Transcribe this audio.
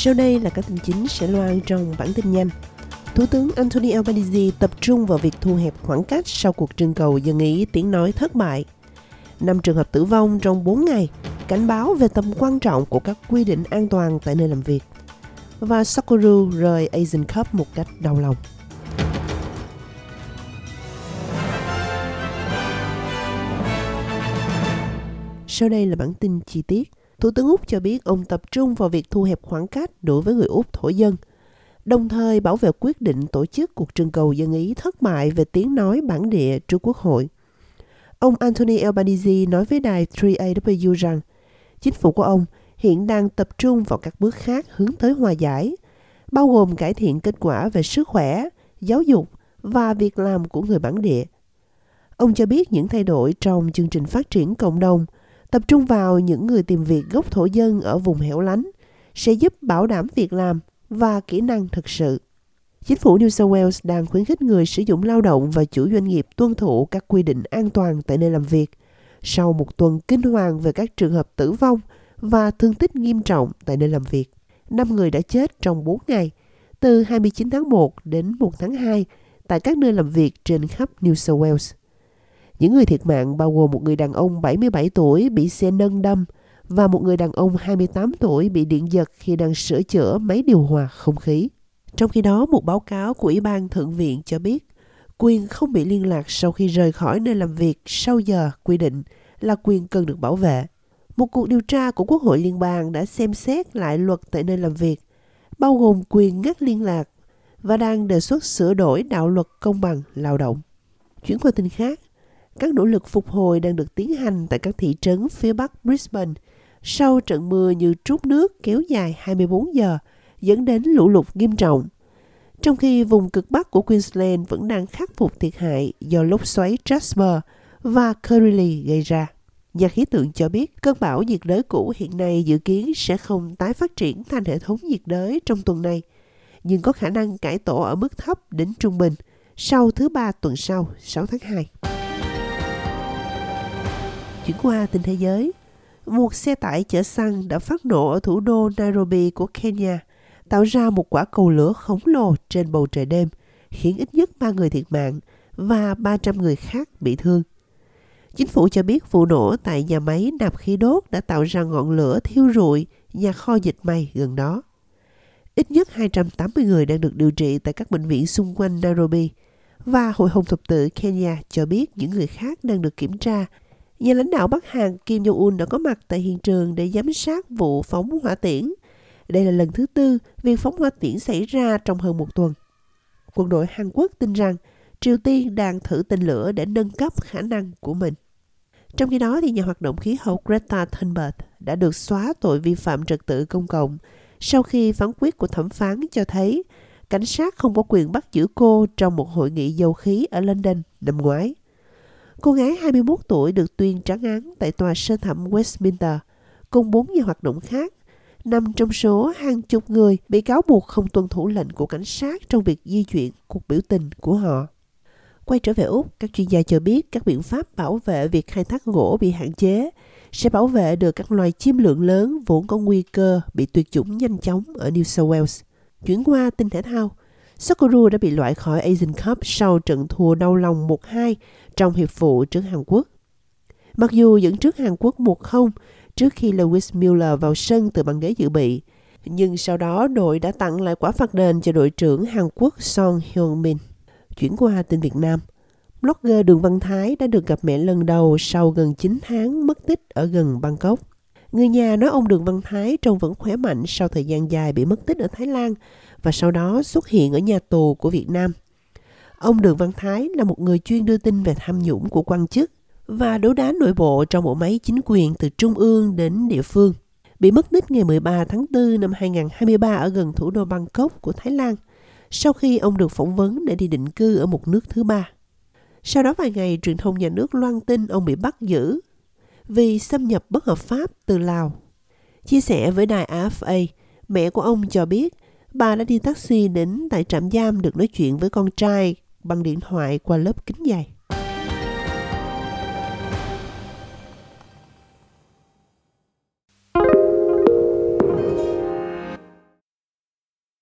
Sau đây là các tin chính sẽ loan trong bản tin nhanh. Thủ tướng Anthony Albanese tập trung vào việc thu hẹp khoảng cách sau cuộc trưng cầu dân ý tiếng nói thất bại. Năm trường hợp tử vong trong 4 ngày, cảnh báo về tầm quan trọng của các quy định an toàn tại nơi làm việc. Và Socceroo rời Asian Cup một cách đau lòng. Sau đây là bản tin chi tiết. Thủ tướng Úc cho biết ông tập trung vào việc thu hẹp khoảng cách đối với người Úc thổ dân, đồng thời bảo vệ quyết định tổ chức cuộc trưng cầu dân ý thất bại về tiếng nói bản địa trước Quốc hội. Ông Anthony Albanese nói với đài 3AW rằng chính phủ của ông hiện đang tập trung vào các bước khác hướng tới hòa giải, bao gồm cải thiện kết quả về sức khỏe, giáo dục và việc làm của người bản địa. Ông cho biết những thay đổi trong chương trình phát triển cộng đồng – tập trung vào những người tìm việc gốc thổ dân ở vùng hẻo lánh sẽ giúp bảo đảm việc làm và kỹ năng thực sự. Chính phủ New South Wales đang khuyến khích người sử dụng lao động và chủ doanh nghiệp tuân thủ các quy định an toàn tại nơi làm việc sau một tuần kinh hoàng về các trường hợp tử vong và thương tích nghiêm trọng tại nơi làm việc. Năm người đã chết trong 4 ngày, từ 29 tháng 1 đến 1 tháng 2 tại các nơi làm việc trên khắp New South Wales. Những người thiệt mạng bao gồm một người đàn ông 77 tuổi bị xe nâng đâm và một người đàn ông 28 tuổi bị điện giật khi đang sửa chữa máy điều hòa không khí. Trong khi đó, một báo cáo của Ủy ban Thượng viện cho biết quyền không bị liên lạc sau khi rời khỏi nơi làm việc sau giờ quy định là quyền cần được bảo vệ. Một cuộc điều tra của Quốc hội Liên bang đã xem xét lại luật tại nơi làm việc, bao gồm quyền ngắt liên lạc và đang đề xuất sửa đổi đạo luật công bằng lao động. Chuyển qua tin khác, các nỗ lực phục hồi đang được tiến hành tại các thị trấn phía bắc Brisbane sau trận mưa như trút nước kéo dài 24 giờ, dẫn đến lũ lụt nghiêm trọng. Trong khi vùng cực bắc của Queensland vẫn đang khắc phục thiệt hại do lốc xoáy Jasper và Curly gây ra. Nhà khí tượng cho biết cơn bão nhiệt đới cũ hiện nay dự kiến sẽ không tái phát triển thành hệ thống nhiệt đới trong tuần này, nhưng có khả năng cải tổ ở mức thấp đến trung bình sau thứ ba tuần sau, 6 tháng 2. Chuyển qua tình thế giới, một xe tải chở xăng đã phát nổ ở thủ đô Nairobi của Kenya, tạo ra một quả cầu lửa khổng lồ trên bầu trời đêm, khiến ít nhất 3 người thiệt mạng và 300 người khác bị thương. Chính phủ cho biết vụ nổ tại nhà máy nạp khí đốt đã tạo ra ngọn lửa thiêu rụi nhà kho dịch may gần đó. Ít nhất 280 người đang được điều trị tại các bệnh viện xung quanh Nairobi và Hội Hồng Thập tự Kenya cho biết những người khác đang được kiểm tra Nhà lãnh đạo Bắc Hàn Kim Jong-un đã có mặt tại hiện trường để giám sát vụ phóng hỏa tiễn. Đây là lần thứ tư việc phóng hỏa tiễn xảy ra trong hơn một tuần. Quân đội Hàn Quốc tin rằng Triều Tiên đang thử tên lửa để nâng cấp khả năng của mình. Trong khi đó, thì nhà hoạt động khí hậu Greta Thunberg đã được xóa tội vi phạm trật tự công cộng sau khi phán quyết của thẩm phán cho thấy cảnh sát không có quyền bắt giữ cô trong một hội nghị dầu khí ở London năm ngoái. Cô gái 21 tuổi được tuyên trắng án tại tòa sơ thẩm Westminster, cùng bốn nhà hoạt động khác, nằm trong số hàng chục người bị cáo buộc không tuân thủ lệnh của cảnh sát trong việc di chuyển cuộc biểu tình của họ. Quay trở về Úc, các chuyên gia cho biết các biện pháp bảo vệ việc khai thác gỗ bị hạn chế sẽ bảo vệ được các loài chim lượng lớn vốn có nguy cơ bị tuyệt chủng nhanh chóng ở New South Wales. Chuyển qua tin thể thao, Sakura đã bị loại khỏi Asian Cup sau trận thua đau lòng 1-2 trong hiệp phụ trước Hàn Quốc. Mặc dù dẫn trước Hàn Quốc 1-0 trước khi Lewis Miller vào sân từ băng ghế dự bị, nhưng sau đó đội đã tặng lại quả phạt đền cho đội trưởng Hàn Quốc Son Hyun Min. Chuyển qua tin Việt Nam, blogger Đường Văn Thái đã được gặp mẹ lần đầu sau gần 9 tháng mất tích ở gần Bangkok. Người nhà nói ông Đường Văn Thái trông vẫn khỏe mạnh sau thời gian dài bị mất tích ở Thái Lan và sau đó xuất hiện ở nhà tù của Việt Nam. Ông Đường Văn Thái là một người chuyên đưa tin về tham nhũng của quan chức và đấu đá nội bộ trong bộ máy chính quyền từ trung ương đến địa phương. Bị mất tích ngày 13 tháng 4 năm 2023 ở gần thủ đô Bangkok của Thái Lan, sau khi ông được phỏng vấn để đi định cư ở một nước thứ ba. Sau đó vài ngày, truyền thông nhà nước loan tin ông bị bắt giữ vì xâm nhập bất hợp pháp từ Lào. Chia sẻ với đài AFA, mẹ của ông cho biết bà đã đi taxi đến tại trạm giam được nói chuyện với con trai bằng điện thoại qua lớp kính dày.